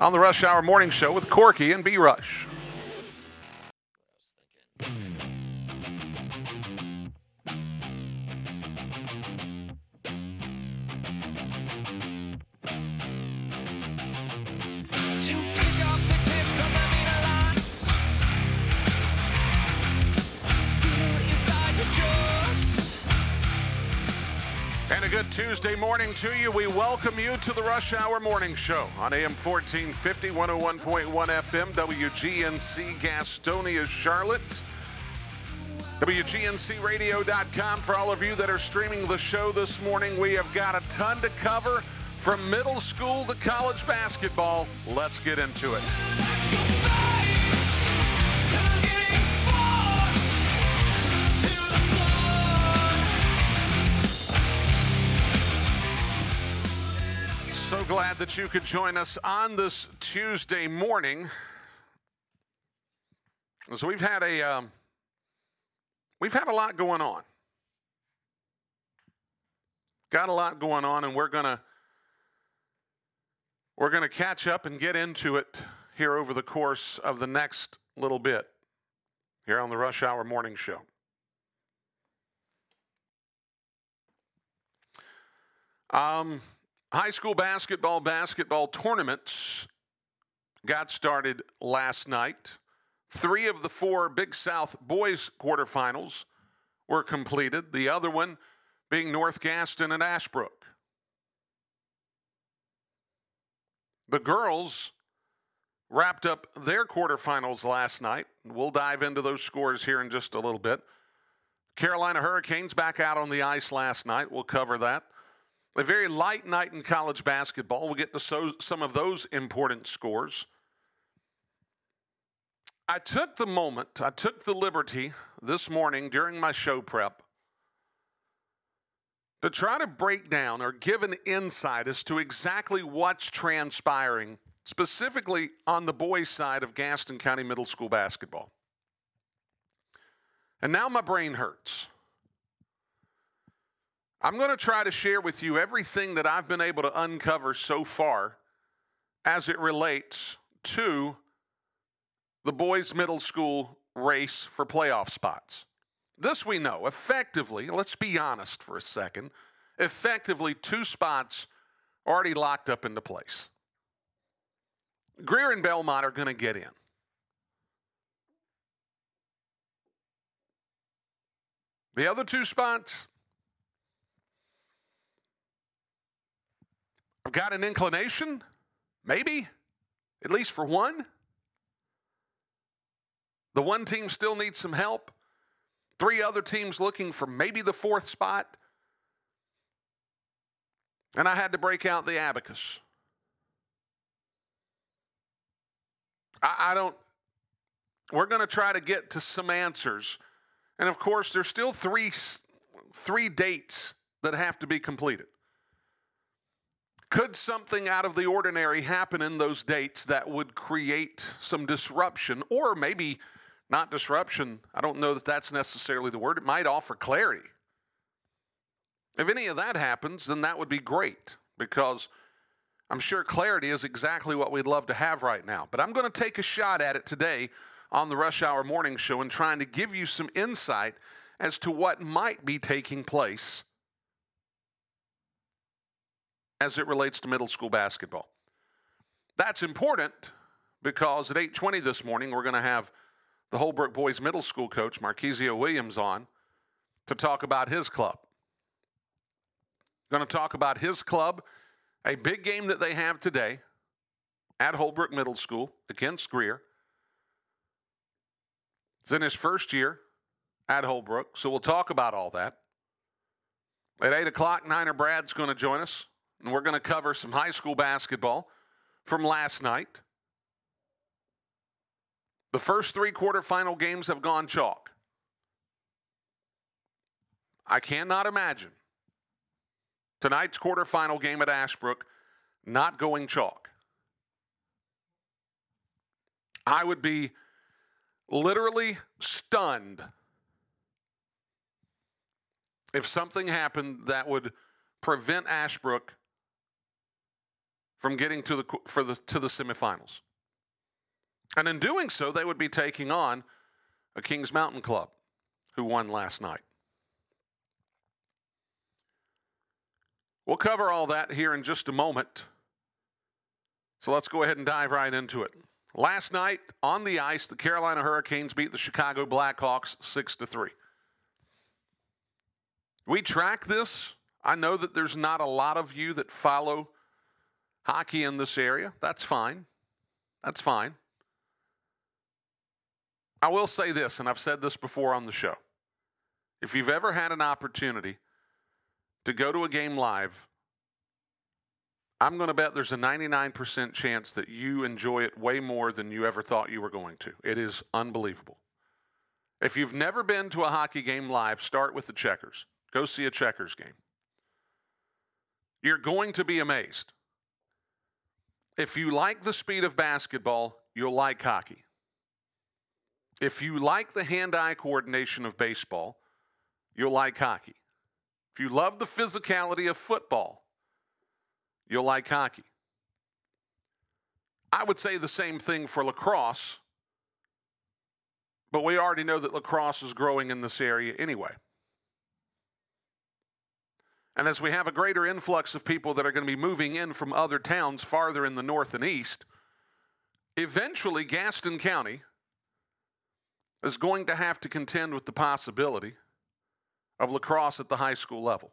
on the Rush Hour Morning Show with Corky and B Rush. Good Tuesday morning to you. We welcome you to the Rush Hour Morning Show on AM 1450, 101.1 FM, WGNC Gastonia, Charlotte. WGNCradio.com for all of you that are streaming the show this morning. We have got a ton to cover from middle school to college basketball. Let's get into it. So glad that you could join us on this Tuesday morning. So we've had a um, we've had a lot going on. Got a lot going on, and we're gonna we're gonna catch up and get into it here over the course of the next little bit here on the Rush Hour Morning Show. Um, high school basketball basketball tournaments got started last night. Three of the four Big South boys quarterfinals were completed. The other one being North Gaston and Ashbrook. The girls wrapped up their quarterfinals last night. We'll dive into those scores here in just a little bit. Carolina Hurricanes back out on the ice last night. We'll cover that. A very light night in college basketball. We'll get to so, some of those important scores. I took the moment, I took the liberty this morning during my show prep to try to break down or give an insight as to exactly what's transpiring, specifically on the boys' side of Gaston County Middle School basketball. And now my brain hurts. I'm going to try to share with you everything that I've been able to uncover so far as it relates to the boys' middle school race for playoff spots. This we know effectively, let's be honest for a second, effectively, two spots already locked up into place. Grier and Belmont are going to get in. The other two spots, I've got an inclination, maybe, at least for one. The one team still needs some help. Three other teams looking for maybe the fourth spot. And I had to break out the abacus. I, I don't, we're going to try to get to some answers. And of course, there's still three, three dates that have to be completed. Could something out of the ordinary happen in those dates that would create some disruption, or maybe not disruption? I don't know that that's necessarily the word. It might offer clarity. If any of that happens, then that would be great because I'm sure clarity is exactly what we'd love to have right now. But I'm going to take a shot at it today on the Rush Hour Morning Show and trying to give you some insight as to what might be taking place as it relates to middle school basketball. That's important because at 8:20 this morning we're going to have the Holbrook Boys Middle School coach Marquisio Williams on to talk about his club. Going to talk about his club, a big game that they have today at Holbrook Middle School against Grier. It's in his first year at Holbrook, so we'll talk about all that. At 8 o'clock, Niner Brad's going to join us, and we're going to cover some high school basketball from last night. The first three quarterfinal games have gone chalk. I cannot imagine tonight's quarterfinal game at Ashbrook not going chalk. I would be literally stunned if something happened that would prevent Ashbrook from getting to the for the to the semifinals. And in doing so, they would be taking on a Kings Mountain club who won last night. We'll cover all that here in just a moment. So let's go ahead and dive right into it. Last night on the ice, the Carolina Hurricanes beat the Chicago Blackhawks 6 to 3. We track this. I know that there's not a lot of you that follow hockey in this area. That's fine. That's fine. I will say this, and I've said this before on the show. If you've ever had an opportunity to go to a game live, I'm going to bet there's a 99% chance that you enjoy it way more than you ever thought you were going to. It is unbelievable. If you've never been to a hockey game live, start with the checkers. Go see a checkers game. You're going to be amazed. If you like the speed of basketball, you'll like hockey. If you like the hand eye coordination of baseball, you'll like hockey. If you love the physicality of football, you'll like hockey. I would say the same thing for lacrosse, but we already know that lacrosse is growing in this area anyway. And as we have a greater influx of people that are going to be moving in from other towns farther in the north and east, eventually Gaston County is going to have to contend with the possibility of lacrosse at the high school level.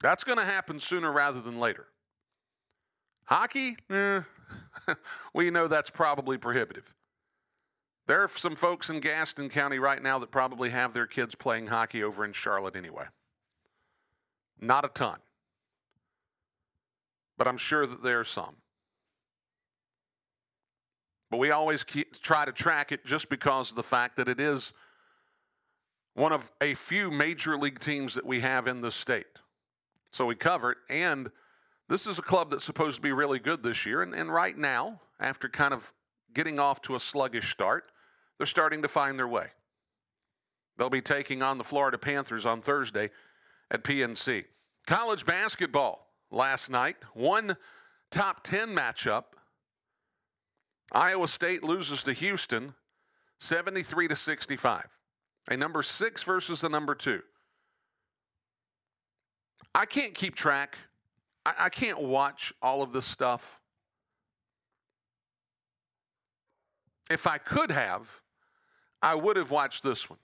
That's going to happen sooner rather than later. Hockey, eh, we know that's probably prohibitive. There are some folks in Gaston County right now that probably have their kids playing hockey over in Charlotte anyway. Not a ton. But I'm sure that there are some. But we always keep, try to track it just because of the fact that it is one of a few major league teams that we have in the state. So we cover it. And this is a club that's supposed to be really good this year. And, and right now, after kind of getting off to a sluggish start, they're starting to find their way. They'll be taking on the Florida Panthers on Thursday at PNC. College basketball last night, one top 10 matchup. Iowa State loses to Houston 73 to 65. A number six versus the number two. I can't keep track. I, I can't watch all of this stuff. If I could have, I would have watched this one.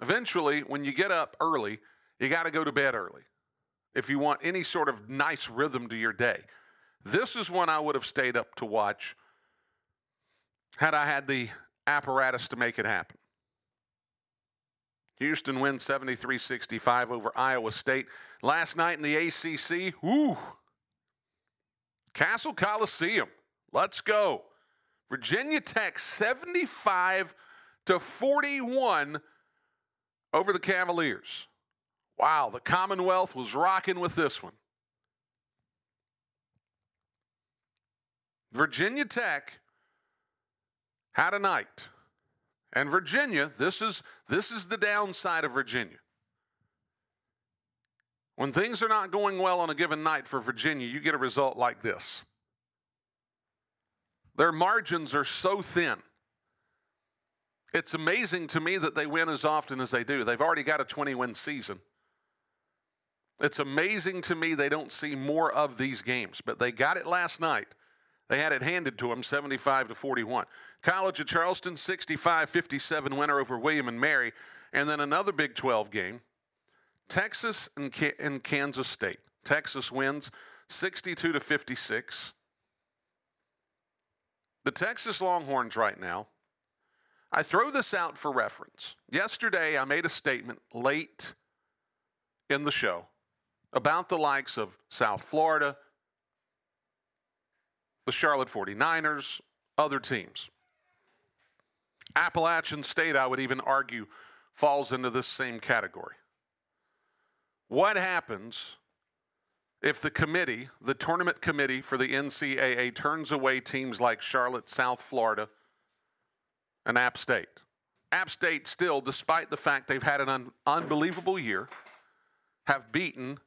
Eventually, when you get up early, you got to go to bed early if you want any sort of nice rhythm to your day. This is one I would have stayed up to watch had I had the apparatus to make it happen. Houston wins 73 65 over Iowa State. Last night in the ACC, whoo, Cassell Coliseum. Let's go. Virginia Tech 75 to 41 over the Cavaliers. Wow, the Commonwealth was rocking with this one. Virginia Tech had a night. And Virginia, this is this is the downside of Virginia. When things are not going well on a given night for Virginia, you get a result like this. Their margins are so thin. It's amazing to me that they win as often as they do. They've already got a 20 win season. It's amazing to me they don't see more of these games, but they got it last night. They had it handed to them 75 to 41. College of Charleston 65 57 winner over William and Mary. And then another Big 12 game Texas and, and Kansas State. Texas wins 62 to 56. The Texas Longhorns right now, I throw this out for reference. Yesterday, I made a statement late in the show about the likes of South Florida, the Charlotte 49ers, other teams. Appalachian State, I would even argue, falls into this same category. What happens if the committee, the tournament committee for the NCAA, turns away teams like Charlotte, South Florida, and App State? App State, still, despite the fact they've had an un- unbelievable year, have beaten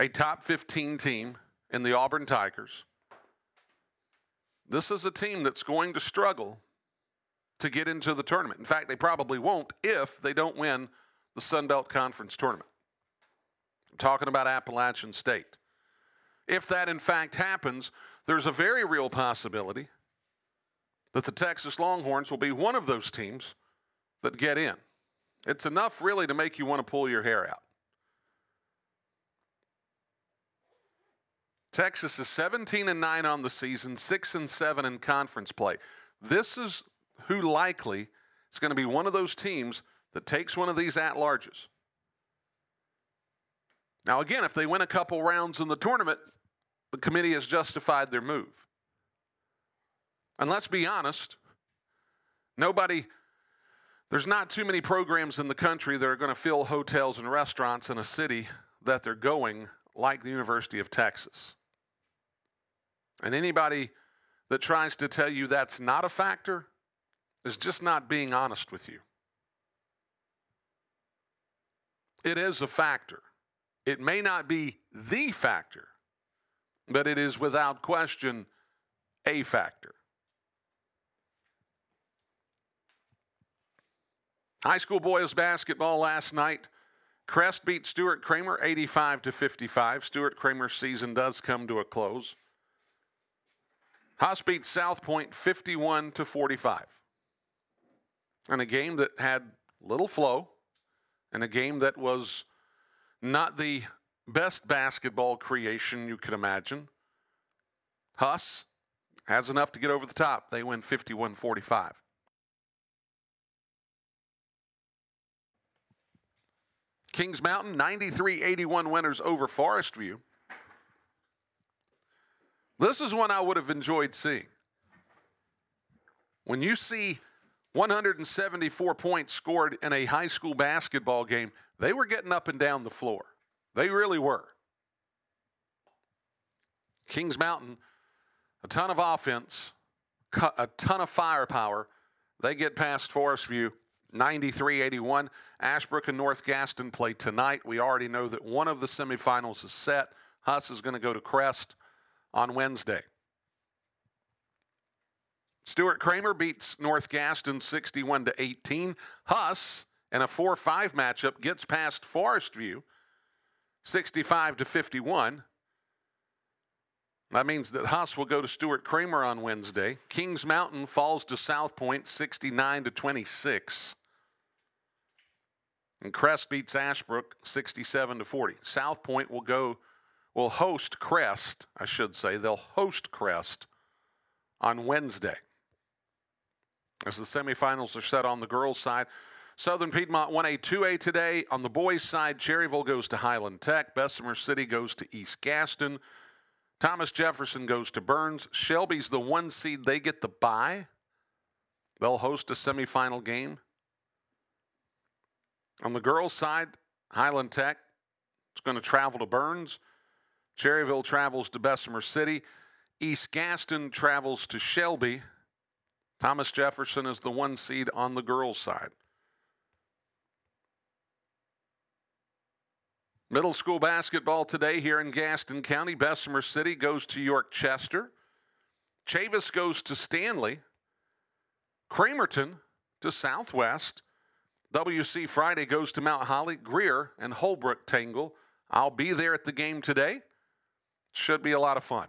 a top 15 team in the Auburn Tigers. This is a team that's going to struggle to get into the tournament. In fact, they probably won't if they don't win the Sun Belt Conference tournament. I'm talking about Appalachian State. If that in fact happens, there's a very real possibility that the Texas Longhorns will be one of those teams that get in. It's enough really to make you want to pull your hair out. Texas is 17 and 9 on the season, 6 and 7 in conference play. This is who likely is going to be one of those teams that takes one of these at larges. Now, again, if they win a couple rounds in the tournament, the committee has justified their move. And let's be honest, nobody, there's not too many programs in the country that are going to fill hotels and restaurants in a city that they're going like the University of Texas. And anybody that tries to tell you that's not a factor is just not being honest with you. It is a factor. It may not be the factor, but it is without question a factor. High school boys basketball last night. Crest beat Stuart Cramer 85 to 55. Stuart Cramer's season does come to a close. Huss beat South Point 51 to 45. And a game that had little flow, and a game that was not the best basketball creation you could imagine. Huss has enough to get over the top. They win 51 45. Kings Mountain, 93 81 winners over Forest View. This is one I would have enjoyed seeing. When you see 174 points scored in a high school basketball game, they were getting up and down the floor. They really were. Kings Mountain, a ton of offense, a ton of firepower. They get past Forest View 93 81. Ashbrook and North Gaston play tonight. We already know that one of the semifinals is set. Huss is going to go to Crest on Wednesday. Stuart Cramer beats North Gaston 61 to 18. Huss in a 4-5 matchup gets past Forest View 65 to 51. That means that Huss will go to Stuart Cramer on Wednesday. Kings Mountain falls to South Point 69 to 26. And Crest beats Ashbrook 67 to 40. South Point will go will host Crest, I should say. They'll host Crest on Wednesday. As the semifinals are set on the girls' side, Southern Piedmont 1A 2A today. On the boys' side, Cherryville goes to Highland Tech. Bessemer City goes to East Gaston. Thomas Jefferson goes to Burns. Shelby's the one seed. They get the bye. They'll host a semifinal game. On the girls' side, Highland Tech is going to travel to Burns. Cherryville travels to Bessemer City. East Gaston travels to Shelby. Thomas Jefferson is the one seed on the girls' side. Middle school basketball today here in Gaston County. Bessemer City goes to York Chester. Chavis goes to Stanley. Cramerton to Southwest. WC Friday goes to Mount Holly. Grier and Holbrook tangle. I'll be there at the game today. Should be a lot of fun.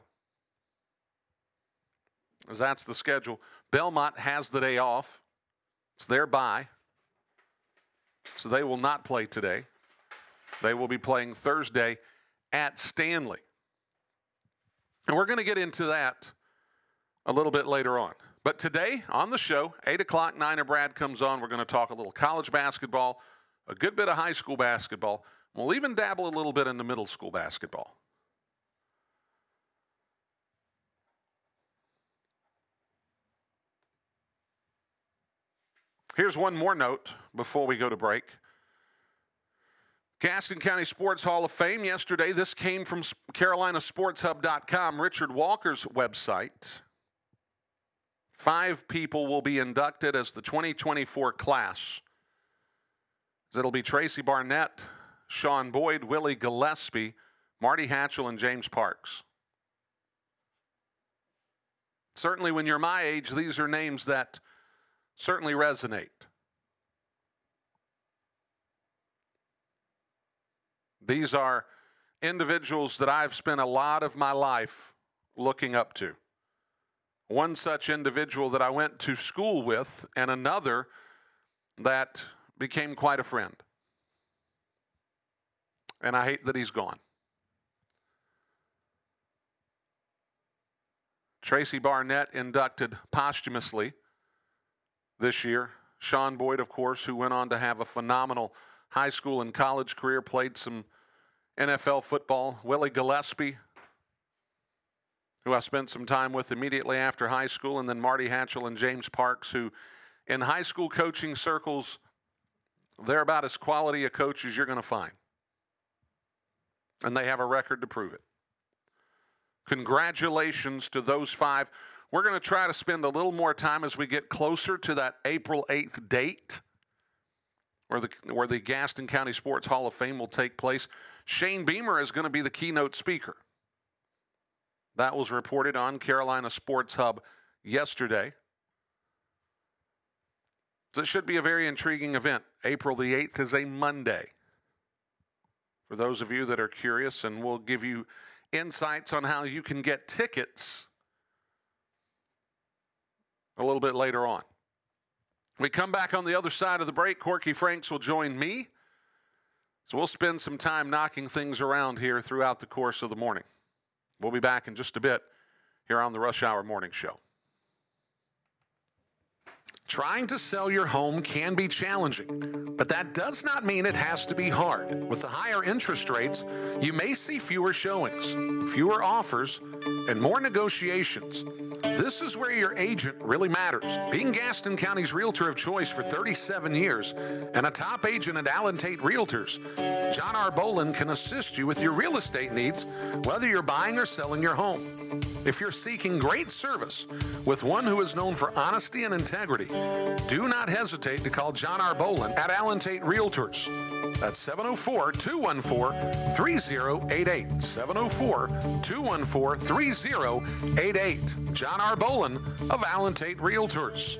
As that's the schedule. Belmont has the day off. It's their bye. So they will not play today. They will be playing Thursday at Stanley. And we're going to get into that a little bit later on. But today on the show, 8 o'clock, Niner Brad comes on. We're going to talk a little college basketball, a good bit of high school basketball. We'll even dabble a little bit into middle school basketball. Here's one more note before we go to break. Gaston County Sports Hall of Fame yesterday. This came from CarolinaSportsHub.com, Richard Walker's website. Five people will be inducted as the 2024 class. It'll be Tracy Barnett, Sean Boyd, Willie Gillespie, Marty Hatchell, and James Parks. Certainly, when you're my age, these are names that certainly resonate. These are individuals that I've spent a lot of my life looking up to. One such individual that I went to school with, and another that became quite a friend. And I hate that he's gone. Tracy Barnett inducted posthumously this year. Sean Boyd, of course, who went on to have a phenomenal high school and college career, played some NFL football. Willie Gillespie, who I spent some time with immediately after high school, and then Marty Hatchell and James Parks, who in high school coaching circles, they're about as quality a coach as you're going to find. And they have a record to prove it. Congratulations to those five. We're going to try to spend a little more time as we get closer to that April 8th date where the, where the Gaston County Sports Hall of Fame will take place. Shane Beamer is going to be the keynote speaker. That was reported on Carolina Sports Hub yesterday. So it should be a very intriguing event. April the 8th is a Monday. For those of you that are curious, and we'll give you insights on how you can get tickets a little bit later on. We come back on the other side of the break. Corky Franks will join me. So we'll spend some time knocking things around here throughout the course of the morning. We'll be back in just a bit here on the Rush Hour Morning Show. Trying to sell your home can be challenging, but that does not mean it has to be hard. With the higher interest rates, you may see fewer showings, fewer offers, and more negotiations. This is where your agent really matters. Being Gaston County's realtor of choice for 37 years and a top agent at Allen Tate Realtors, John R. Bolin can assist you with your real estate needs, whether you're buying or selling your home. If you're seeking great service with one who is known for honesty and integrity, do not hesitate to call John R. Bolin at Allen Tate Realtors. That's 704 214 3088. 704 214 3088. John of Allen Tate Realtors.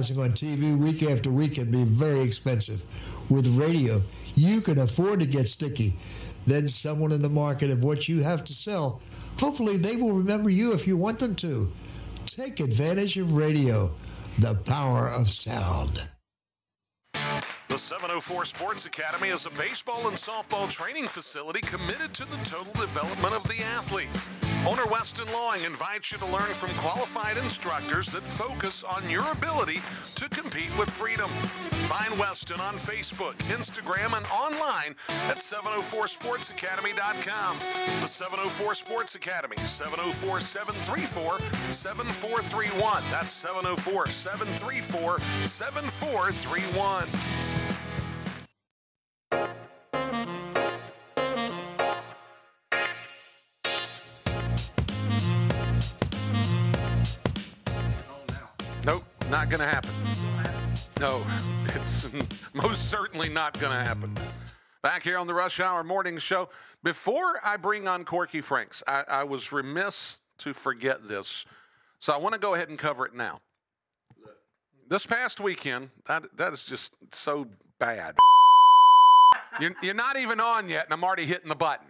on TV week after week can be very expensive. With radio, you can afford to get sticky. Then someone in the market of what you have to sell, hopefully they will remember you if you want them to. Take advantage of radio. the power of sound. The 704 Sports Academy is a baseball and softball training facility committed to the total development of the athlete. Owner Weston Lawing invites you to learn from qualified instructors that focus on your ability to compete with freedom. Find Weston on Facebook, Instagram, and online at 704sportsacademy.com. The 704 Sports Academy, 704 734 7431. That's 704 734 7431. Going to happen. No, it's most certainly not going to happen. Back here on the Rush Hour Morning Show. Before I bring on Corky Franks, I, I was remiss to forget this. So I want to go ahead and cover it now. This past weekend, that, that is just so bad. You're, you're not even on yet, and I'm already hitting the button.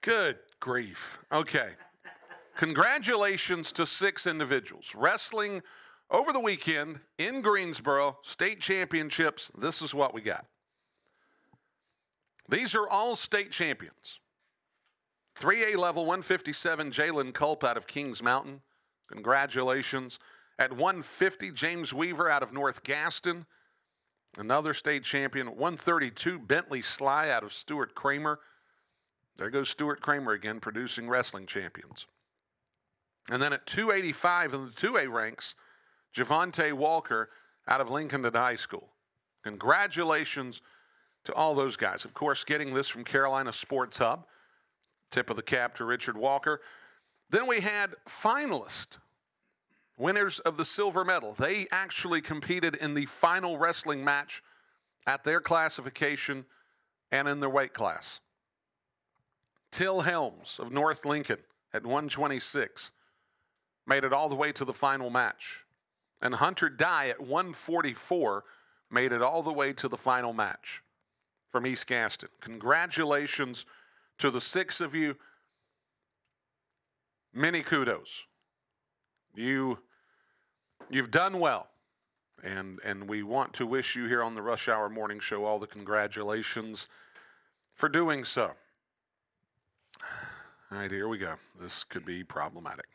Good grief. Okay. Congratulations to six individuals. Wrestling over the weekend in Greensboro, state championships. This is what we got. These are all state champions. 3A level 157, Jalen Culp out of Kings Mountain. Congratulations. At 150, James Weaver out of North Gaston. Another state champion. 132, Bentley Sly out of Stuart Cramer. There goes Stuart Cramer again, producing wrestling champions. And then at 285 in the 2A ranks, Javante Walker out of Lincoln High School. Congratulations to all those guys. Of course, getting this from Carolina Sports Hub. Tip of the cap to Richard Walker. Then we had finalists, winners of the silver medal. They actually competed in the final wrestling match at their classification and in their weight class. Till Helms of North Lincoln at 126 made it all the way to the final match. And Hunter Dye at 144 made it all the way to the final match from East Gaston. Congratulations to the six of you. Many kudos. You you've done well. And and we want to wish you here on the Rush Hour Morning Show all the congratulations for doing so. All right, here we go. This could be problematic.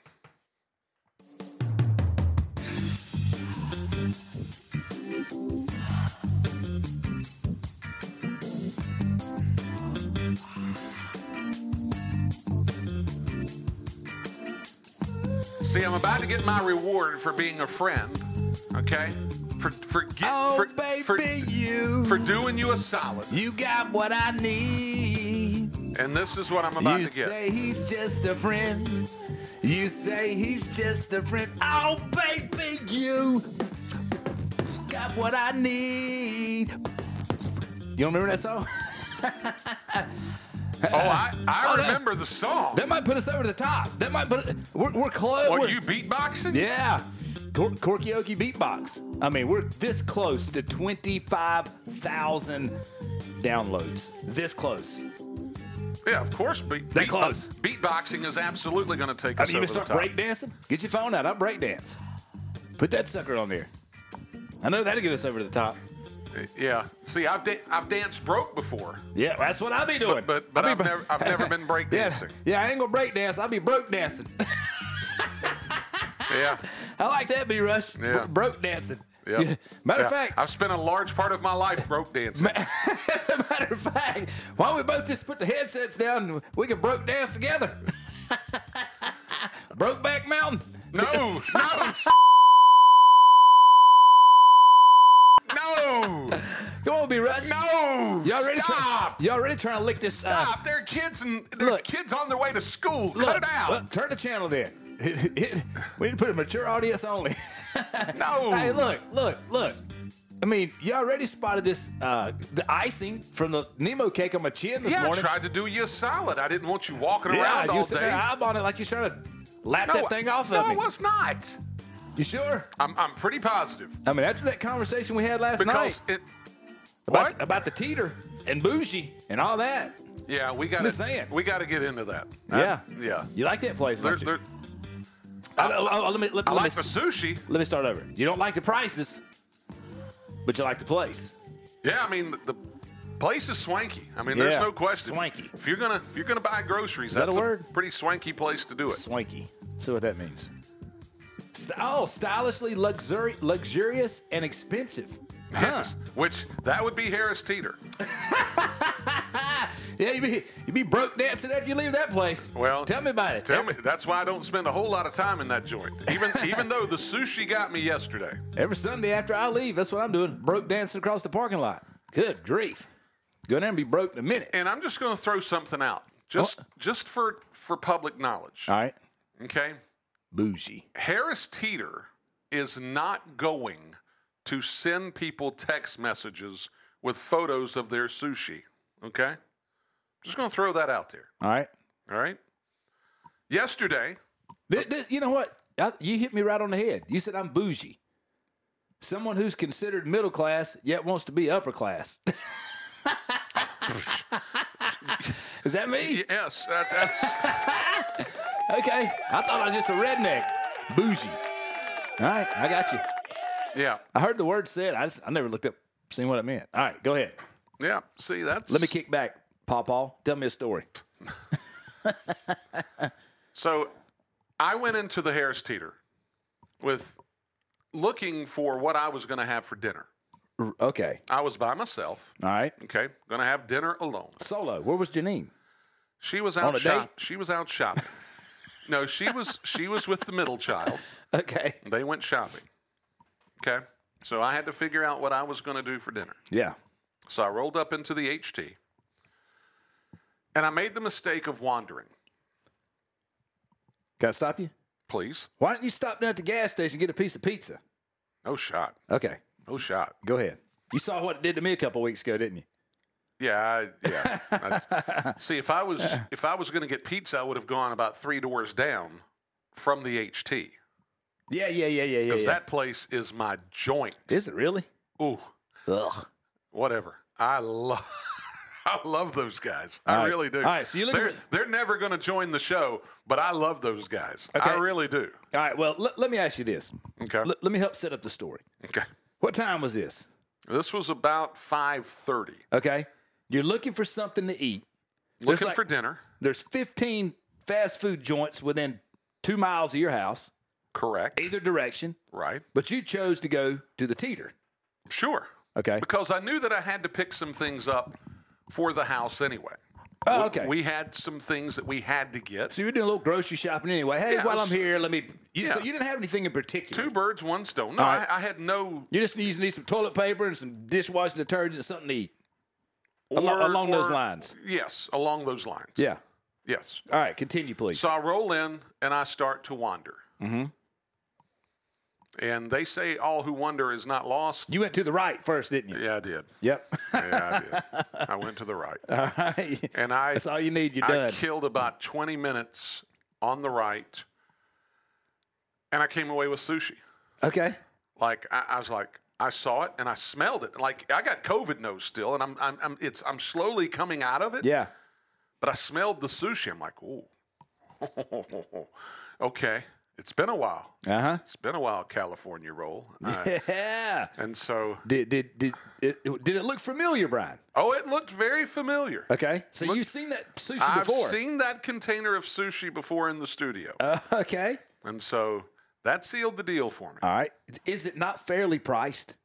See, I'm about to get my reward for being a friend. Okay? For for get, Oh, for, baby, for, you. for doing you a solid. You got what I need. And this is what I'm about you to get. You say he's just a friend. You say he's just a friend. Oh, baby, you got what I need. You don't remember that song? oh, I, I Oh, that- remember the song. That might put us over the top. That might put it. We're, we're close. We're- you beatboxing? Yeah. Cor- Corkioki beatbox. I mean, we're this close to 25,000 downloads. This close. Yeah, of course. Beat, That beat- uh, close. beatboxing is absolutely going to take I us mean, you over the start breakdancing? Get your phone out. I'll breakdance. Put that sucker on there. I know that'll get us over to the top. Yeah. See, I've da- I've danced broke before, Yeah, that's what I'll be doing. but but, but I've bro- never I've never been Yeah, breakdancing. yeah, I ain't gonna break dance. I'll be broke dancing. Yeah. I like that, B Rush. Yeah. broke dancing. Yeah. Yeah. Matter Yeah. of fact, I've spent a large part of my life broke dancing. As a matter of fact, why don't we both just put the headsets down and we can broke dance together? Brokeback Mountain. No, no, no, Come on, B Rush. no. Y'all ready? Stop. Try, y'all ready trying to lick this? Stop. There are kids and there are kids on their way to school. Uh, look, Cut it out. look, turn the channel there. we need to put a mature audience only. No. Hey, look, look, look. I mean, y'all already spotted this, uh, the icing from the Nemo cake on my chin this yeah, I tried to do you a solid. I didn't want you walking yeah, around you all sitting there day. eyeballing it like you're trying to lap no, that thing off no, of me. I was not. You sure? I'm, I'm pretty positive I mean, after that conversation we had last because night it. about, about the teeter and bougie and all that. Yeah, we got to we got to get into that. Yeah. That- yeah. You like that place, you? there, I, I- I- let me let, I let like me, the sushi. let me start over. You don't like the prices, but you like the place. Yeah, I mean the, the place is swanky. I mean, there's no question. swanky. If you're gonna if you're gonna buy groceries, that a that's word? pretty swanky place to do it. Swanky. See what that means. St- oh, stylishly luxuri- luxurious and expensive. Huh. Yes. Which that would be Harris Teeter. Yeah, you be you be broke dancing after you leave that place. Well, tell me about it. Tell me. That's why I don't spend a whole lot of time in that joint. Even even though the sushi got me yesterday. Every Sunday after I leave, that's what I'm doing. Broke dancing across the parking lot. Good grief. Go there and be broke in a minute. And I'm just going to throw something out, just oh. just for for public knowledge. All right. Okay. Bougie. Harris Teeter is not going to send people text messages with photos of their sushi. Okay? Just going to throw that out there. All right. All right? Yesterday, you know what? I, you hit me right on the head. You said I'm bougie. Someone who's considered middle class yet wants to be upper class. Is that me? yes, that, that's Okay. I thought I was just a redneck. Bougie. All right. I got you. yeah. I heard the word said. I just I never looked up, seen what it meant. All right. Go ahead. Yeah. See, that's Let me kick back, Paw Paw. Tell me a story. So I went into the Harris Teeter with looking for what I was going to have for dinner. Okay. I was by myself. All right. Okay, going to have dinner alone. Solo. Where was Janine? She was out a shop- date? She was out shopping. No, she was she was with the middle child. Okay. They went shopping. Okay, so I had to figure out what I was going to do for dinner. Yeah. So I rolled up into the HT, and I made the mistake of wandering. Can I stop you? Please, Why don't you stop down at the gas station and get a piece of pizza? no shot, Okay. no shot. Go ahead. You saw what it did to me a couple weeks ago, didn't you? Yeah, I, yeah. See, if I was if I was going to get pizza, I would have gone about three doors down from the HT Yeah, yeah, yeah, yeah, yeah. because yeah. that place is my joint. Is it really? Ooh, Ugh. whatever. I love. I love those guys. I All right. really do. All right, so you're looking they're, for- they're never going to join the show, but I love those guys. I Okay. really do. All right. Well, let, let me ask you this. Okay. Let, let me help set up the story. Okay. What time was this? This was about five thirty. Okay. You're looking for something to eat. There's Looking like- for dinner. There's 15 fast food joints within two miles of your house, Correct. either direction, Right. but you chose to go to the teeter. Sure. Okay. Because I knew that I had to pick some things up for the house anyway. Oh, okay. We had some things that we had to get. so you're doing a little grocery shopping anyway. Hey, Yeah, while I I'm here, let me. You, So Yeah. you didn't have anything in particular. Two birds, one stone. No, right. I, I had no. You just need, need some toilet paper and some dishwashing detergent and something to eat. Or- along those or- lines. Yes, along those lines. Yeah. Yes. All right. Continue, please. So I roll in and I start to wander. Mm-hmm. And they say all who wander is not lost. you went to the right first, didn't you? Yeah, I did. Yep. Yeah, I did. I went to the right. all right. And I That's all you need. You're I done. killed about 20 minutes on the right. And I came away with sushi. Okay. Like I, I was like, I saw it and I smelled it. Like I got COVID nose still, and I'm, I'm, I'm it's I'm slowly coming out of it. Yeah. But I smelled the sushi. I'm like, ooh, okay. It's been a while. Uh huh. It's been a while, California roll. Uh, Yeah. and so, Did did did it, did it look familiar, Brian? oh, it looked very familiar. Okay. So you've seen that sushi I've before. seen that container of sushi before in the studio, Uh, okay. and so that sealed the deal for me. All right. Is it not fairly priced?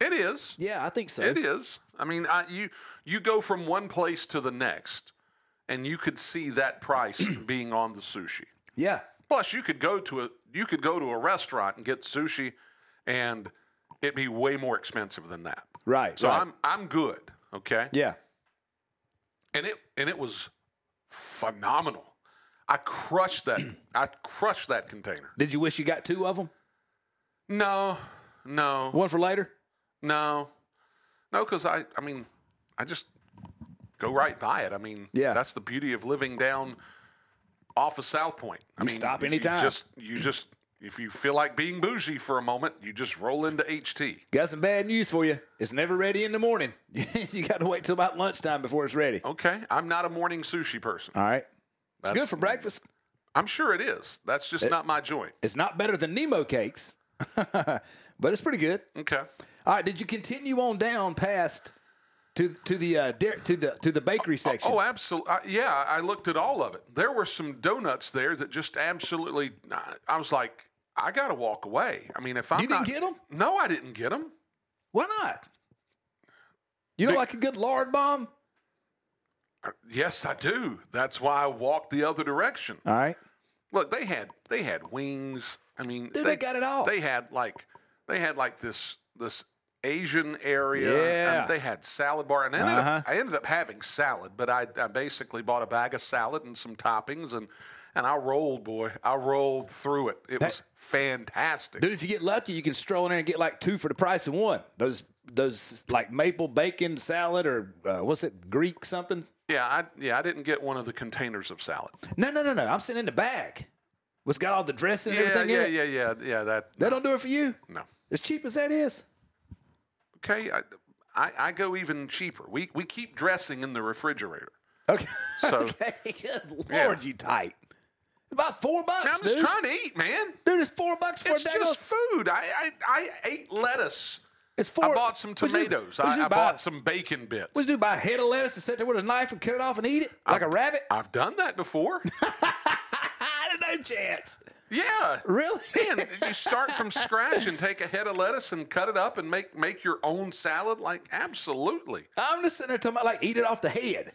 It is. Yeah, I think so. It is. I mean, I, you you go from one place to the next, and you could see that price being on the sushi. Yeah. Plus, you could go to a you could go to a restaurant and get sushi, and it'd be way more expensive than that. Right. So right. I'm I'm good. Okay. Yeah. And it and it was phenomenal. I crushed that. I crushed that container. Did you wish you got two of them? No, no, One for later. no, no. Because I I mean, I just go right by it. I mean, Yeah. that's the beauty of living down off of South Point. I You mean, stop you anytime. just you just if you feel like being bougie for a moment, you just roll into HT. Got some bad news for you. It's never ready in the morning. you got to wait till about lunchtime before it's ready. Okay, I'm not a morning sushi person. All right. It's good for breakfast. I'm sure it is. That's just not my joint. It's not better than Nemo cakes, but it's pretty good. Okay. All right, did you continue on down past to to the uh, dairy- to the to the bakery section? Oh, absolutely. Yeah, I looked at all of it. There were some donuts there that just absolutely. I was like, I got to walk away. I mean, if I'm You didn't not- them? No, I didn't get them. Why not? You don't Big- like a good lard bomb? Yes, I do. That's why I walked the other direction. All right. Look, they had they had wings. I mean, Dude, they got it all. They had like they had like this this Asian area. Yeah. and they had salad bar, and I ended, Uh-huh. up, I ended up having salad, but I, I basically bought a bag of salad and some toppings, and and I rolled, boy, I rolled through it. It was fantastic. Dude, if you get lucky, you can stroll in there and get like two for the price of one. Those those like maple bacon salad or uh, what's it, Greek something? Yeah, I yeah I didn't get one of the containers of salad. No, no, no, no. I'm sitting in the bag. What's got all the dressing and Yeah, everything yeah, in it? yeah, yeah, yeah. yeah. That That don't do it for you? no. As cheap as that is. Okay, I, I I go even cheaper. We we keep dressing in the refrigerator. Okay. So- okay. Good lord, Yeah. you tight. About four bucks, Man, I'm just dude. trying to eat, man. Dude, it's four bucks for It's a daggone. just food. I, I I ate lettuce. It's four. I bought some tomatoes. you I, I buy? bought some bacon bits. What'd you do? Buy a head of lettuce and sit there with a knife and cut it off and eat it like a rabbit? I've done that before. I had no chance. yeah. Really? Man, you start from scratch and take a head of lettuce and cut it up and make make your own salad. Like absolutely. I'm just sitting there talking about like eat it off the head,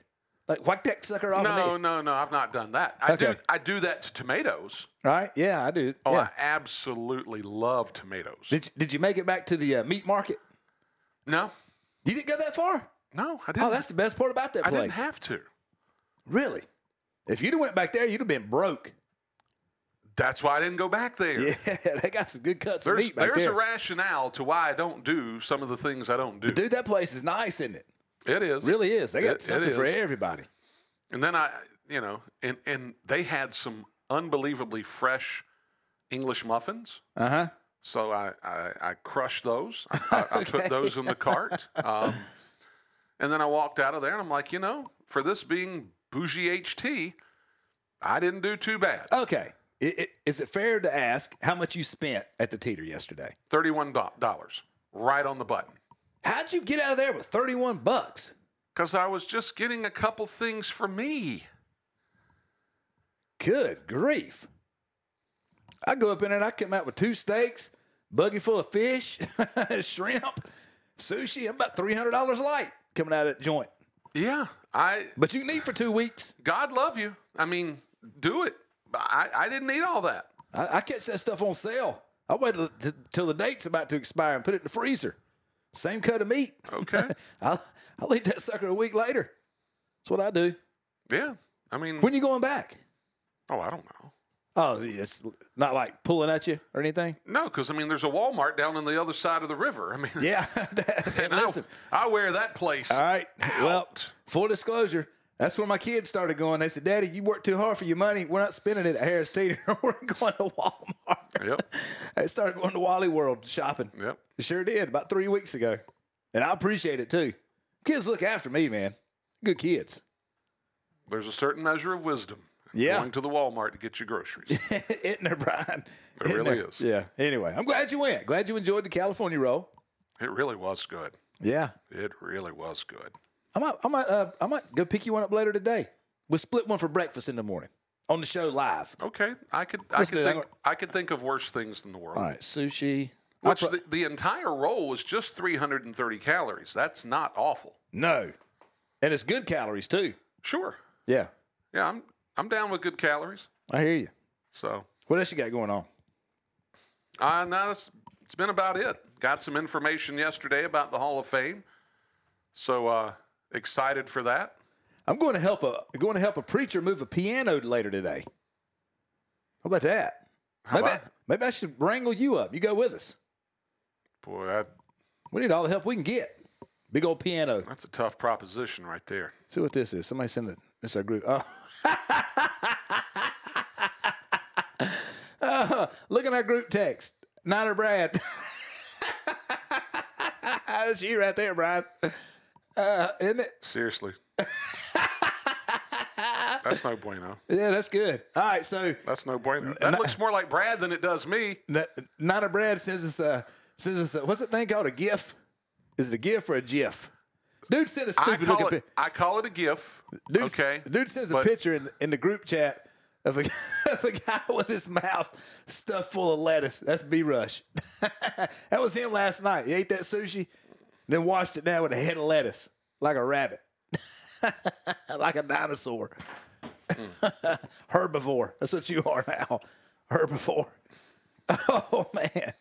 like whack that sucker off. No, head. no, no. I've not done that. I do. I do that to tomatoes. Right? Yeah, I do. Oh, yeah. I absolutely love tomatoes. Did you, Did you make it back to the uh, meat market? no, You didn't go that far. no, I didn't. Oh, that's the best part about that place. I didn't have to. really. If you'd have went back there, you'd have been broke. That's why I didn't go back there. Yeah, they got some good cuts of There's meat back there's there. a rationale to why I don't do some of the things I don't do. Dude, that place is nice, isn't it? It is Really is. They got It- it something for everybody. And then I, you know, and and they had some unbelievably fresh English muffins. Uh huh. So I I, I crushed those. I, I put those in the cart. Um, and then I walked out of there, and I'm like, you know, for this being bougie HT, I didn't do too bad. Okay. I- I- Is it fair to ask how much you spent at the teeter yesterday? Thirty-one dollars, right on the button. How'd you get out of there with 31 bucks? Because I was just getting a couple things for me. Good grief. I go up in there and I come out with two steaks, buggy full of fish, shrimp, sushi. I'm about $300 light coming out of that joint. Yeah, I But you can eat for two weeks. God love you. I mean, do it. I, I didn't need all that. I, I catch that stuff on sale. I wait till the date's about to expire and put it in the freezer. Same cut of meat. Okay. I'll, I'll eat that sucker a week later. That's what I do. yeah. I mean, When you going back? oh, I don't know. Oh, it's not like pulling at you or anything. No, because I mean, there's a Walmart down on the other side of the river. I mean, Yeah. and Listen. I wear that place. All right. Well, full disclosure. That's when my kids started going. They said, "Daddy, you work too hard for your money. We're not spending it at Harris Teeter. We're going to Walmart." Yep. They started going to Wally World shopping. Yep. Sure did about three weeks ago, and I appreciate it too. Kids look after me, man. Good kids. There's a certain measure of wisdom. Yeah. Going to the Walmart to get your groceries. Isn't there, Brian? It Isn't really there? is. Yeah. Anyway, I'm glad you went. Glad you enjoyed the California roll. it really was good. Yeah. It really was good. I might, I might, uh, I might go pick you one up later today. We'll split one for breakfast in the morning on the show live. Okay, I could I could think I could think of worse things in the world. All right, sushi. Which pro- the, the entire roll was just 330 calories. That's not awful. no, and it's good calories too. Sure. Yeah, Yeah, I'm I'm down with good calories. I hear you. So, What else you got going on? uh, no, that's it's been about it. Got some information yesterday about the Hall of Fame. So, uh, excited for that. I'm going to help a going to help a preacher move a piano later today. How about that? How maybe, about- I, maybe I should wrangle you up. You go with us. Boy, that We need all the help we can get. Big old piano. that's a tough proposition right there. See what this is. Somebody send it. This is our group. Oh. Oh, look at our group text. Niner Brad. That's you right there, Brian. Uh, isn't it? Seriously. That's no bueno. Yeah, that's good. All right, so That's no bueno. That looks more like Brad than it does me. N- Niner Brad says it's a says it's a, what's that thing called a GIF? Is it a GIF or a GIF? Dude sent a stupid call looking it. pic. I call it a GIF. Dude, okay. Dude sends a picture in, in the group chat of a, of a guy with his mouth stuffed full of lettuce. That's B Rush. that was him last night. He ate that sushi, then washed it down with a head of lettuce, like a rabbit, like a dinosaur. Herbivore. That's what you are now. Herbivore. Oh man.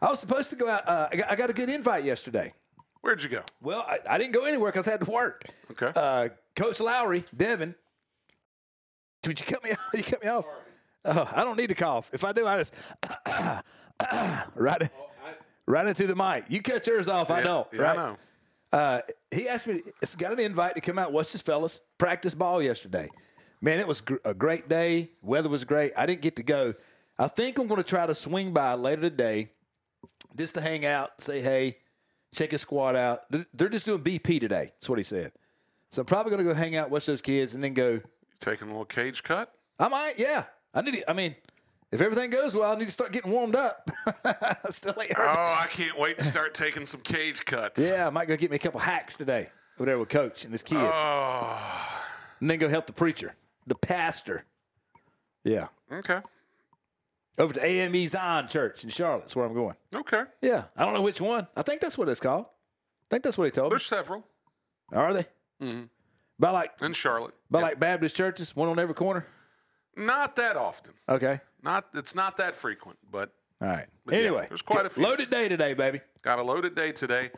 I was supposed to go out. Uh, I, got, I got a good invite yesterday. Where'd you go? Well, I, I didn't go anywhere because I had to work. Okay. Uh, Coach Lowry, Devin. Did you cut me off? You cut me off. Oh, I don't need to cough. If I do, I just right, right into the mic. You cut yours off. I Yeah, don't. Yeah, right? I know. Uh, he asked me. It's got an invite to come out. and Watch this, fellas. Practice ball yesterday. Man, it was gr- a great day. Weather was great. I didn't get to go. I think I'm going to try to swing by later today, just to hang out, say hey, check his squad out. They're- They're just doing BP today. That's what he said. So I'm probably going to go hang out, watch those kids, and then go. Taking a little cage cut. I might, yeah. I need. To, I mean, if everything goes well, I need to start getting warmed up. Still ain't Oh. I can't wait to start taking some cage cuts. Yeah, I might go get me a couple hacks today over there with Coach and his kids. Oh, and then go help the preacher, the pastor. Yeah. okay. Over to AME Zion Church in Charlotte's where I'm going. Okay. Yeah. I don't know which one. I think that's what it's called. I think that's what he told me. There's several Are they? Mm-hmm. By like in Charlotte. by like Baptist churches, one on every corner. Not that often. Okay. Not it's not that frequent, but All right. yeah, anyway, there's quite a few. loaded day today, baby. got a loaded day today.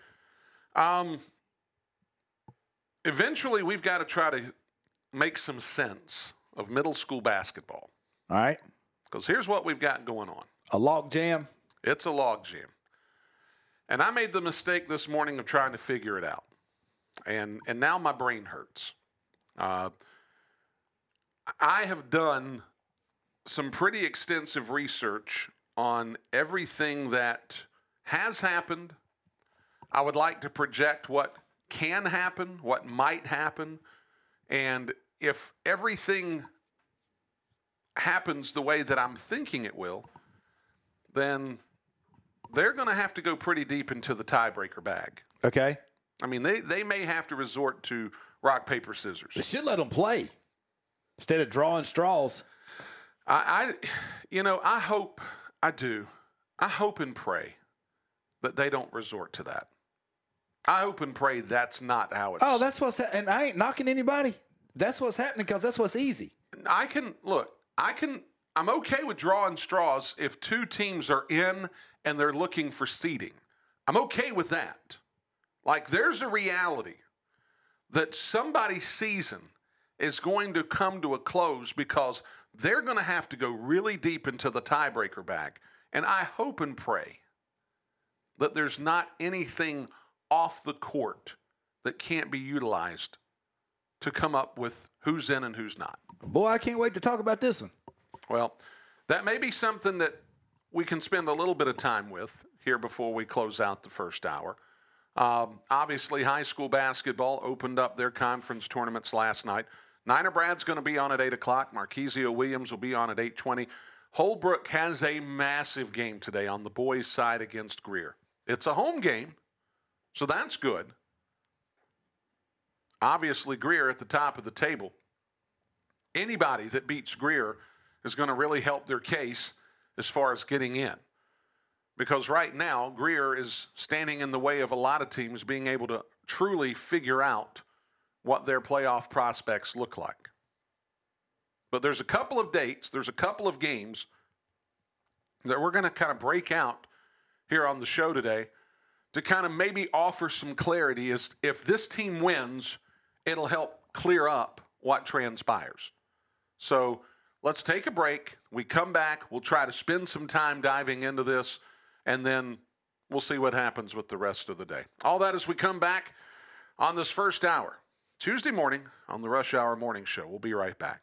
Um eventually we've got to try to make some sense of middle school basketball. All right. Because here's what we've got going on. A log jam. It's a log jam. And I made the mistake this morning of trying to figure it out. And and now my brain hurts. Uh, I have done some pretty extensive research on everything that has happened. I would like to project what can happen, what might happen, and if everything happens the way that I'm thinking it will, then they're going to have to go pretty deep into the tiebreaker bag. Okay. I mean, they, they may have to resort to rock, paper, scissors. They scissors. should let them play instead of drawing straws. I, I, you know, I hope, I do, I hope and pray that they don't resort to that. I hope and pray that's not how it's. Oh, that's what's ha- and I ain't knocking anybody. That's what's happening because that's what's easy. I can look. I can. I'm okay with drawing straws if two teams are in and they're looking for seeding. I'm okay with that. Like there's a reality that somebody's season is going to come to a close because they're going to have to go really deep into the tiebreaker bag. And I hope and pray that there's not anything off the court that can't be utilized to come up with who's in and who's not. Boy, I can't wait to talk about this one. Well, that may be something that we can spend a little bit of time with here before we close out the first hour. Um, obviously, high school basketball opened up their conference tournaments last night. Niner Brad's going to be on at 8 o'clock. Marquisio Williams will be on at 8.20. Holbrook has a massive game today on the boys' side against Grier. It's a home game, so that's good. Obviously, Grier at the top of the table. Anybody that beats Grier is going to really help their case as far as getting in. Because right now, Grier is standing in the way of a lot of teams being able to truly figure out what their playoff prospects look like. But there's a couple of dates, there's a couple of games that we're going to kind of break out here on the show today to kind of maybe offer some clarity as if this team wins, it'll help clear up what transpires. So let's take a break. We come back. We'll try to spend some time diving into this, and then we'll see what happens with the rest of the day. All that as we come back on this first hour, Tuesday morning on the Rush Hour Morning Show. We'll be right back.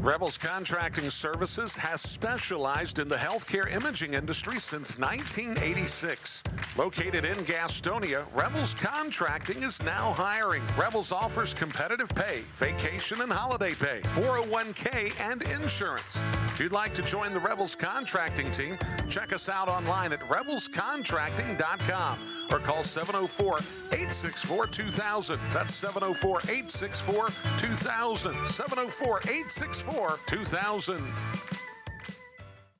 Rebels Contracting Services has specialized in the healthcare imaging industry since 1986. Located in Gastonia, Rebels Contracting is now hiring. Rebels offers competitive pay, vacation and holiday pay, 401k, and insurance. If you'd like to join the Rebels Contracting team, check us out online at rebelscontracting.com or call 704 864 2000. That's 704 864 2000. 704 864 2000.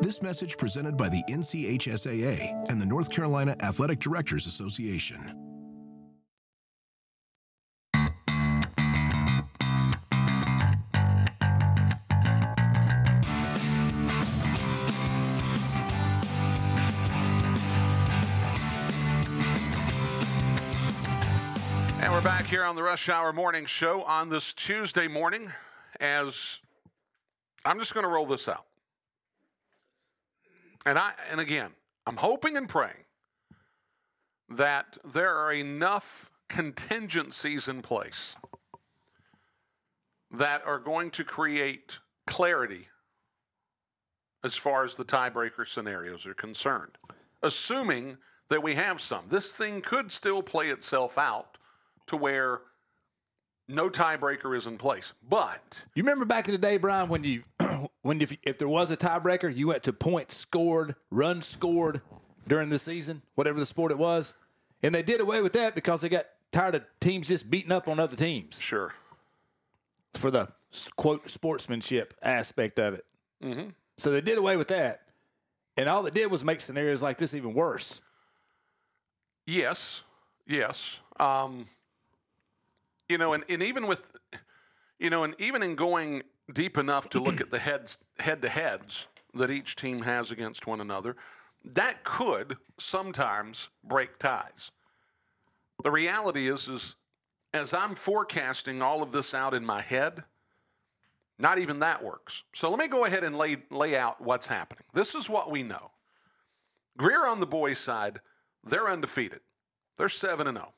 This message presented by the NCHSAA and the North Carolina Athletic Directors Association. And we're back here on the Rush Hour Morning Show on this Tuesday morning. As I'm just going to roll this out, and I and again, I'm hoping and praying that there are enough contingencies in place that are going to create clarity as far as the tiebreaker scenarios are concerned. Assuming that we have some, this thing could still play itself out to where no tiebreaker is in place. But You remember back in the day, Brian, when you when if, if there was a tiebreaker, you went to points scored, runs scored during the season, whatever the sport it was, and they did away with that because they got tired of teams just beating up on other teams sure, for the quote sportsmanship aspect of it. Mm-hmm. So they did away with that, and all it did was make scenarios like this even worse. Yes, yes. Um, you know, and, and even with, you know, and even in going deep enough to look at the heads head to heads that each team has against one another, that could sometimes break ties. The reality is, is as I'm forecasting all of this out in my head, not even that works. So let me go ahead and lay, lay out what's happening. This is what we know. Grier on the boys' side, they're undefeated. They're 7 and 0.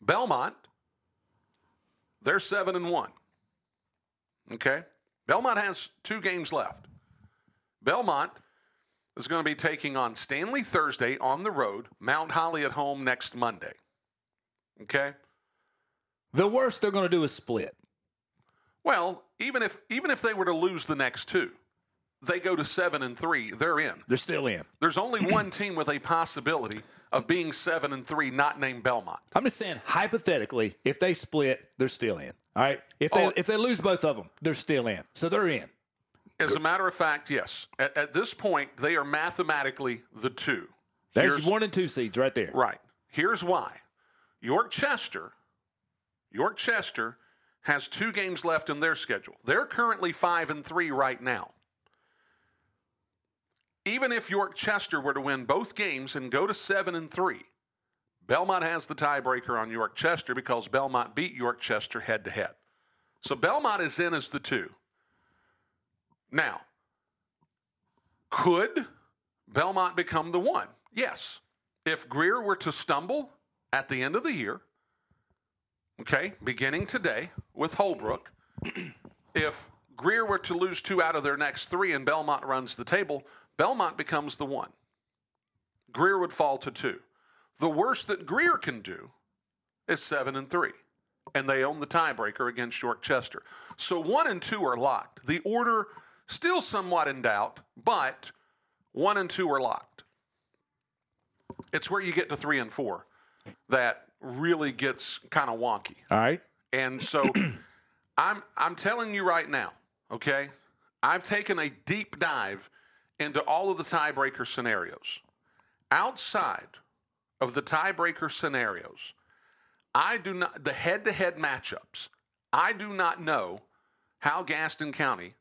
Belmont, they're 7 and 1. Okay? Belmont has two games left. Belmont is going to be taking on Stanley Thursday on the road, Mount Holly at home next Monday. Okay? The worst they're going to do is split. Well, even if even if they were to lose the next two, they go to 7 and 3, they're in. They're still in. There's only one team with a possibility of being 7 and 3 not named Belmont. I'm just saying, hypothetically, if they split, they're still in. All right. If they Oh. if they lose both of them, they're still in. So they're in. As a matter of fact, yes. At, at this point, they are mathematically the two. There's Here's- one and two seeds right there. Right. Here's why. York Chester, York Chester has two games left in their schedule. They're currently five and three right now. Even if York Chester were to win both games and go to seven and three, Belmont has the tiebreaker on York Chester because Belmont beat York Chester head to head. So Belmont is in as the two. Now, could Belmont become the one? Yes. If Grier were to stumble at the end of the year, okay, beginning today with Holbrook, if Grier were to lose two out of their next three and Belmont runs the table, Belmont becomes the one. Grier would fall to two. The worst that Grier can do is seven and three, and they own the tiebreaker against York Chester. So one and two are locked. The order still somewhat in doubt, but one and two are locked. It's where you get to three and four that really gets kind of wonky. All right. And so I'm I'm telling you right now, okay? I've taken a deep dive into all of the tiebreaker scenarios. Outside of the tiebreaker scenarios, I do not the head-to-head matchups. I do not know how Gaston County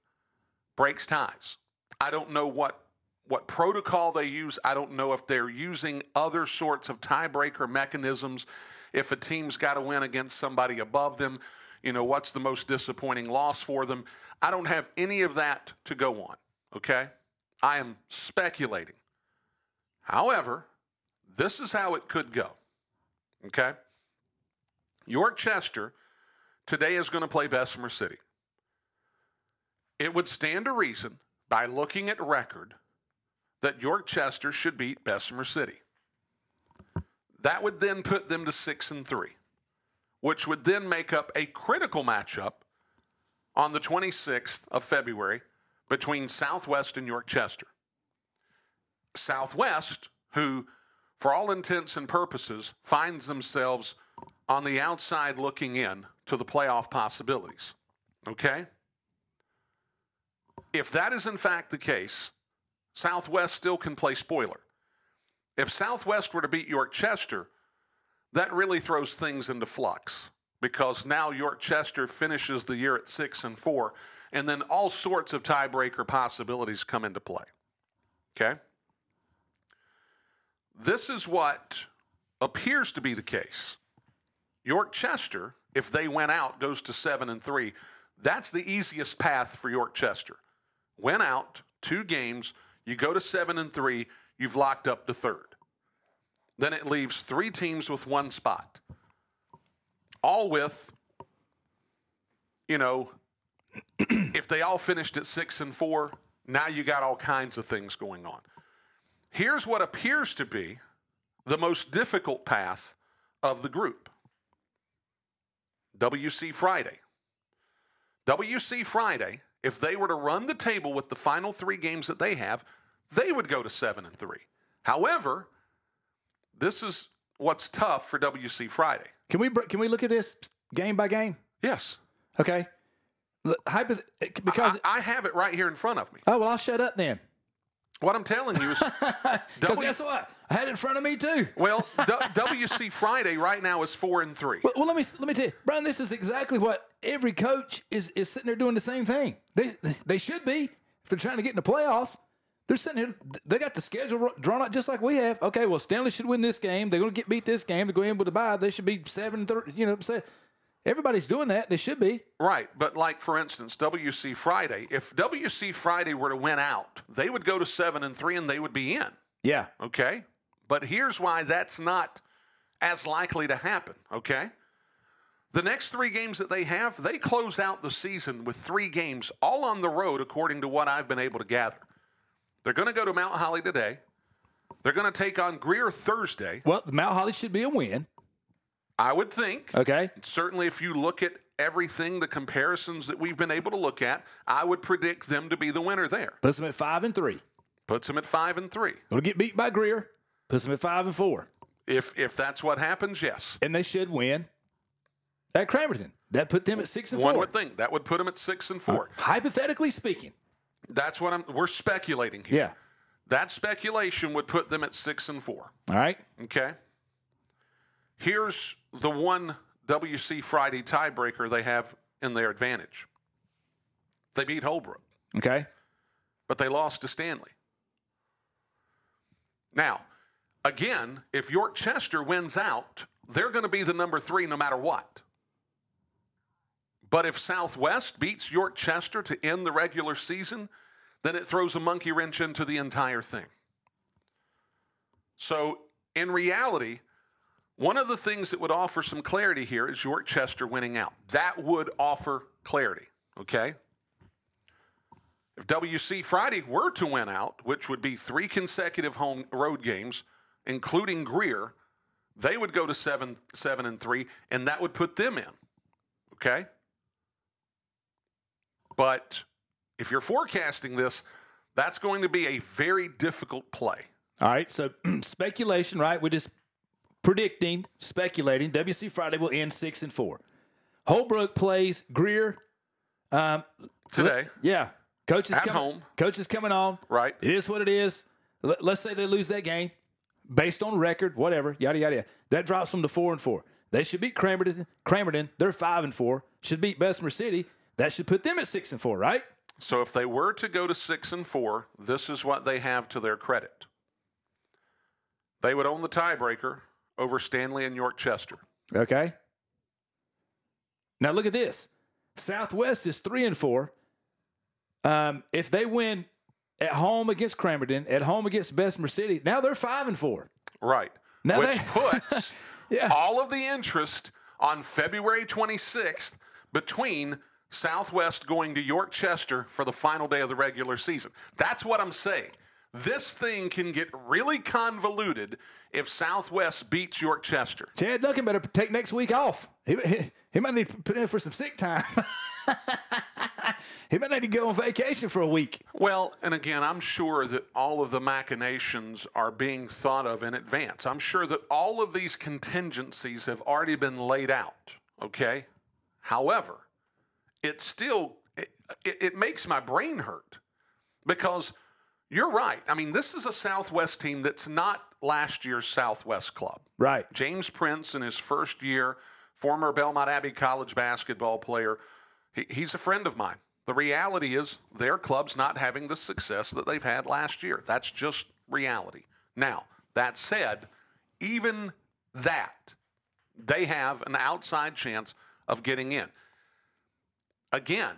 breaks ties. I don't know what what protocol they use. I don't know if they're using other sorts of tiebreaker mechanisms. If a team's got to win against somebody above them, you know, what's the most disappointing loss for them? I don't have any of that to go on, okay? I am speculating. However, this is how it could go, okay? York Chester today is going to play Bessemer City. It would stand to reason by looking at record that York Chester should beat Bessemer City. That would then put them to six and three, which would then make up a critical matchup on the 26th of February between Southwest and York Chester. Southwest, who, for all intents and purposes, finds themselves on the outside looking in to the playoff possibilities. Okay? If that is in fact the case, Southwest still can play spoiler. If Southwest were to beat York Chester, that really throws things into flux because now York Chester finishes the year at six and four, and then all sorts of tiebreaker possibilities come into play. Okay? This is what appears to be the case. York Chester, if they went out, goes to seven and three. That's the easiest path for York Chester. Went out, two games, you go to seven and three, you've locked up the third. Then it leaves three teams with one spot. All with, you know, if they all finished at six and four, now you got all kinds of things going on. Here's what appears to be the most difficult path of the group WC Friday. WC Friday, if they were to run the table with the final three games that they have, they would go to seven and three. However, this is what's tough for WC Friday. Can we br- can we look at this game by game? Yes. Okay. L- Hypoth- because I, I have it right here in front of me. oh well, I'll shut up then. What I'm telling you is Because guess what? I had it in front of me too. well, D- WC Friday right now is four and three. Well, well, let me let me tell you, Brian. This is exactly what every coach is is sitting there doing the same thing. They they should be if they're trying to get in the playoffs. They're sitting here. They got the schedule drawn out just like we have. Okay, well, Stanley should win this game. They're going to get beat this game. They go in with a bye. They should be seven and thirty. You know, what I'm saying everybody's doing that. They should be. Right, but like for instance, WC Friday. If WC Friday were to win out, they would go to seven and three, and they would be in. Yeah. Okay, but here's why that's not as likely to happen. Okay, the next three games that they have, they close out the season with three games, all on the road, according to what I've been able to gather. They're going to go to Mount Holly today. They're going to take on Grier Thursday. Well, Mount Holly should be a win. I would think. Okay. Certainly, if you look at everything, the comparisons that we've been able to look at, I would predict them to be the winner there. Puts them at five and three. Puts them at five and three. Going to get beat by Grier. Puts them at five and four. If if that's what happens, yes. And they should win at Cramerton. That put them at six and One four. would think that would put them at six and four. Uh, hypothetically speaking. That's what I'm. We're speculating here. Yeah. That speculation would put them at six and four. All right. Okay. Here's the one WC Friday tiebreaker they have in their advantage. They beat Holbrook. Okay. but they lost to Stanley. Now, again, if York Chester wins out, they're going to be the number three no matter what. But if Southwest beats York Chester to end the regular season, then it throws a monkey wrench into the entire thing. So, in reality, one of the things that would offer some clarity here is York Chester winning out. That would offer clarity, okay? If WC Friday were to win out, which would be three consecutive home road games, including Grier, they would go to seven, seven and three, and that would put them in. Okay. But if you're forecasting this, that's going to be a very difficult play. All right. So speculation, right? We're just predicting, speculating. WC Friday will end six and four. Holbrook plays Grier um, Today. Yeah. Coach is At coming, home. Coach is coming on. Right. It is what it is. Let- Let's say they lose that game based on record, whatever, yada, yada, yada. That drops them to four and four. They should beat Cramerton. Cramerton, they're five and four. Should beat Bessemer City. That should put them at six and four, right? So if they were to go to six and four, this is what they have to their credit. They would own the tiebreaker over Stanley and York Chester. Okay. Now look at this. Southwest is three and four. Um, if they win at home against Cramerton, at home against Bessemer City, now they're five and four. Right. Now Which they- puts Yeah. all of the interest on February 26th between Southwest going to York Chester for the final day of the regular season. That's what I'm saying. This thing can get really convoluted if Southwest beats York Chester. Chad Duncan better take next week off. He, he, he might need to put in for some sick time. he might need to go on vacation for a week. Well, and again, I'm sure that all of the machinations are being thought of in advance. I'm sure that all of these contingencies have already been laid out, okay? However, it still it, it, it makes my brain hurt because you're right. I mean, this is a Southwest team that's not last year's Southwest club. Right. James Prince, in his first year, former Belmont Abbey College basketball player, he, he's a friend of mine. The reality is their club's not having the success that they've had last year. That's just reality. Now, that said, even that, they have an outside chance of getting in. Again,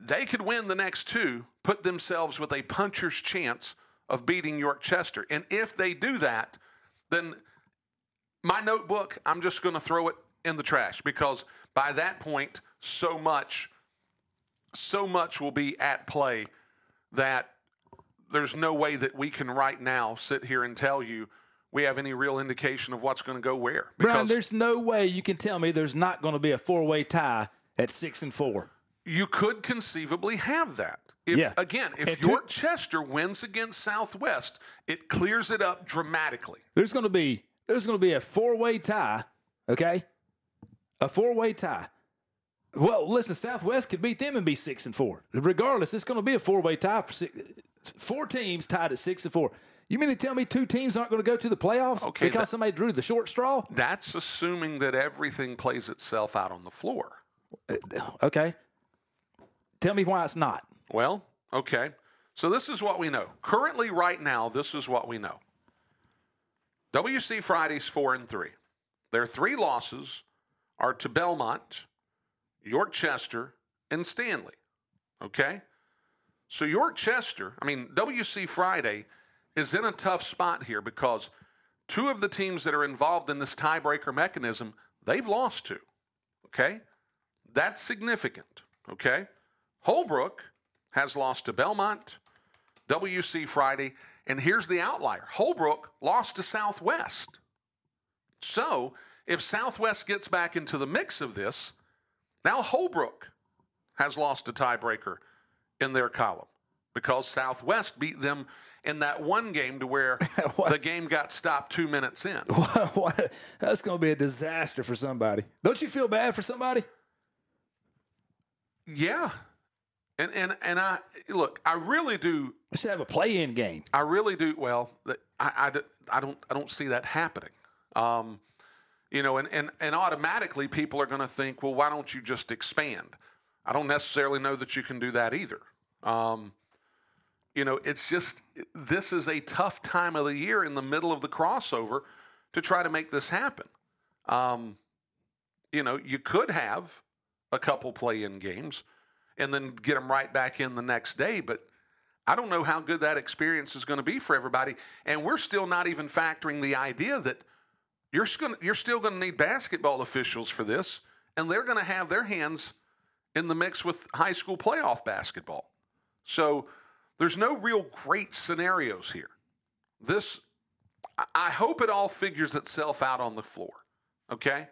they could win the next two, put themselves with a puncher's chance of beating York Chester. And if they do that, then my notebook, I'm just going to throw it in the trash because by that point, so much, so much will be at play that there's no way that we can right now sit here and tell you we have any real indication of what's going to go where. Brian, there's no way you can tell me there's not going to be a four way tie at six and four. you could conceivably have that. If, Yeah. Again, if two- York Chester wins against Southwest, it clears it up dramatically. There's going to be there's going to be a four way tie. Okay, a four way tie. Well, listen, Southwest could beat them and be six and four. Regardless, it's going to be a four way tie for six, four teams tied at six and four. You mean to tell me two teams aren't going to go to the playoffs Okay, because that- somebody drew the short straw? That's assuming that everything plays itself out on the floor. Uh, okay, tell me why it's not. Well, okay. So this is what we know. Currently, right now, this is what we know. WC Fridays four and three. Their three losses are to Belmont, York Chester, and Stanley. Okay? So York Chester, I mean, WC Friday is in a tough spot here because two of the teams that are involved in this tiebreaker mechanism, they've lost to. Okay? That's significant. Okay? Holbrook has lost to Belmont, WC Friday, and here's the outlier Holbrook lost to Southwest. So if Southwest gets back into the mix of this, now Holbrook has lost a tiebreaker in their column because Southwest beat them in that one game to where the game got stopped two minutes in. what? That's going to be a disaster for somebody. Don't you feel bad for somebody? Yeah. And and and I look, I really do We should have a play-in game. I really do. Well, I, I, I don't I don't see that happening. Um, you know, and, and, and automatically people are going to think, well, why don't you just expand? I don't necessarily know that you can do that either. Um, you know, it's just this is a tough time of the year in the middle of the crossover to try to make this happen. Um, you know, you could have a couple play-in games and then get them right back in the next day, but I don't know how good that experience is going to be for everybody. And we're still not even factoring the idea that you're, you're still going to need basketball officials for this, and they're going to have their hands in the mix with high school playoff basketball. So there's no real great scenarios here. This, I hope it all figures itself out on the floor. Okay?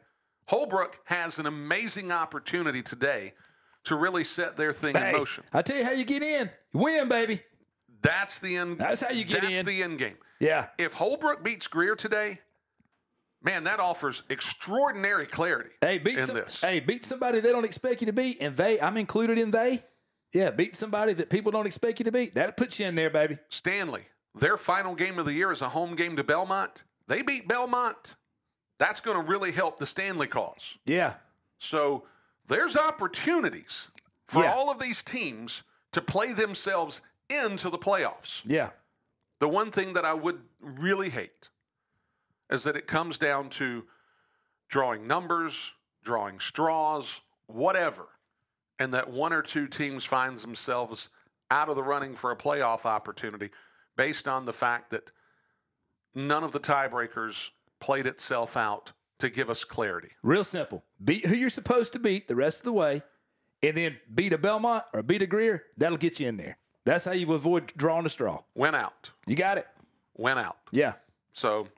Holbrook has an amazing opportunity today to really set their thing Hey, in motion. I tell you how you get in. You win, baby. That's the end. That's how you get that's in. the end game. Yeah. If Holbrook beats Grier today, man, that offers extraordinary clarity Hey, beat in some, this. Hey, beat somebody they don't expect you to beat, and they. I'm included in they. Yeah, beat somebody that people don't expect you to beat. That puts you in there, baby. Stanley, their final game of the year is a home game to Belmont. They beat Belmont. That's going to really help the Stanley cause. Yeah. So there's opportunities for Yeah. all of these teams to play themselves into the playoffs. Yeah. The one thing that I would really hate is that it comes down to drawing numbers, drawing straws, whatever, and that one or two teams finds themselves out of the running for a playoff opportunity based on the fact that none of the tiebreakers played itself out to give us clarity. Real simple. Beat who you're supposed to beat the rest of the way, and then beat a Belmont or beat a Grier. That'll get you in there. That's how you avoid drawing a straw. Went out, You got it. went out. Yeah. So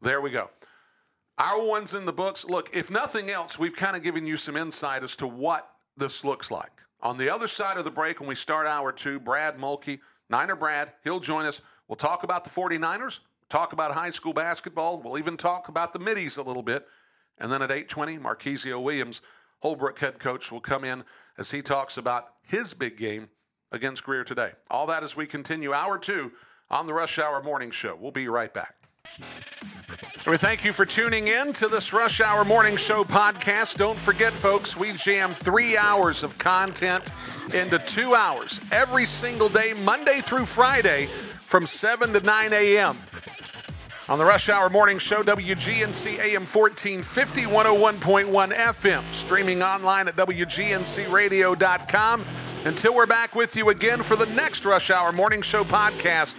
there we go. Our ones in the books. Look, if nothing else, we've kind of given you some insight as to what this looks like. On the other side of the break, when we start hour two, Brad Mulkey, Niner Brad, he'll join us. We'll talk about the 49ers, talk about high school basketball. We'll even talk about the middies a little bit. And then at 820, Marquisio Williams, Holbrook head coach, will come in as he talks about his big game against Grier today. All that as we continue hour two on the Rush Hour Morning Show. We'll be right back. We thank you for tuning in to this Rush Hour Morning Show podcast. Don't forget, folks, we jam three hours of content into two hours every single day, Monday through Friday, from 7 to 9 a.m. On the Rush Hour Morning Show, WGNC AM 1450, 101.1 FM, streaming online at WGNCradio.com. Until we're back with you again for the next Rush Hour Morning Show podcast.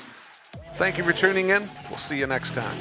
Thank you for tuning in. We'll see you next time.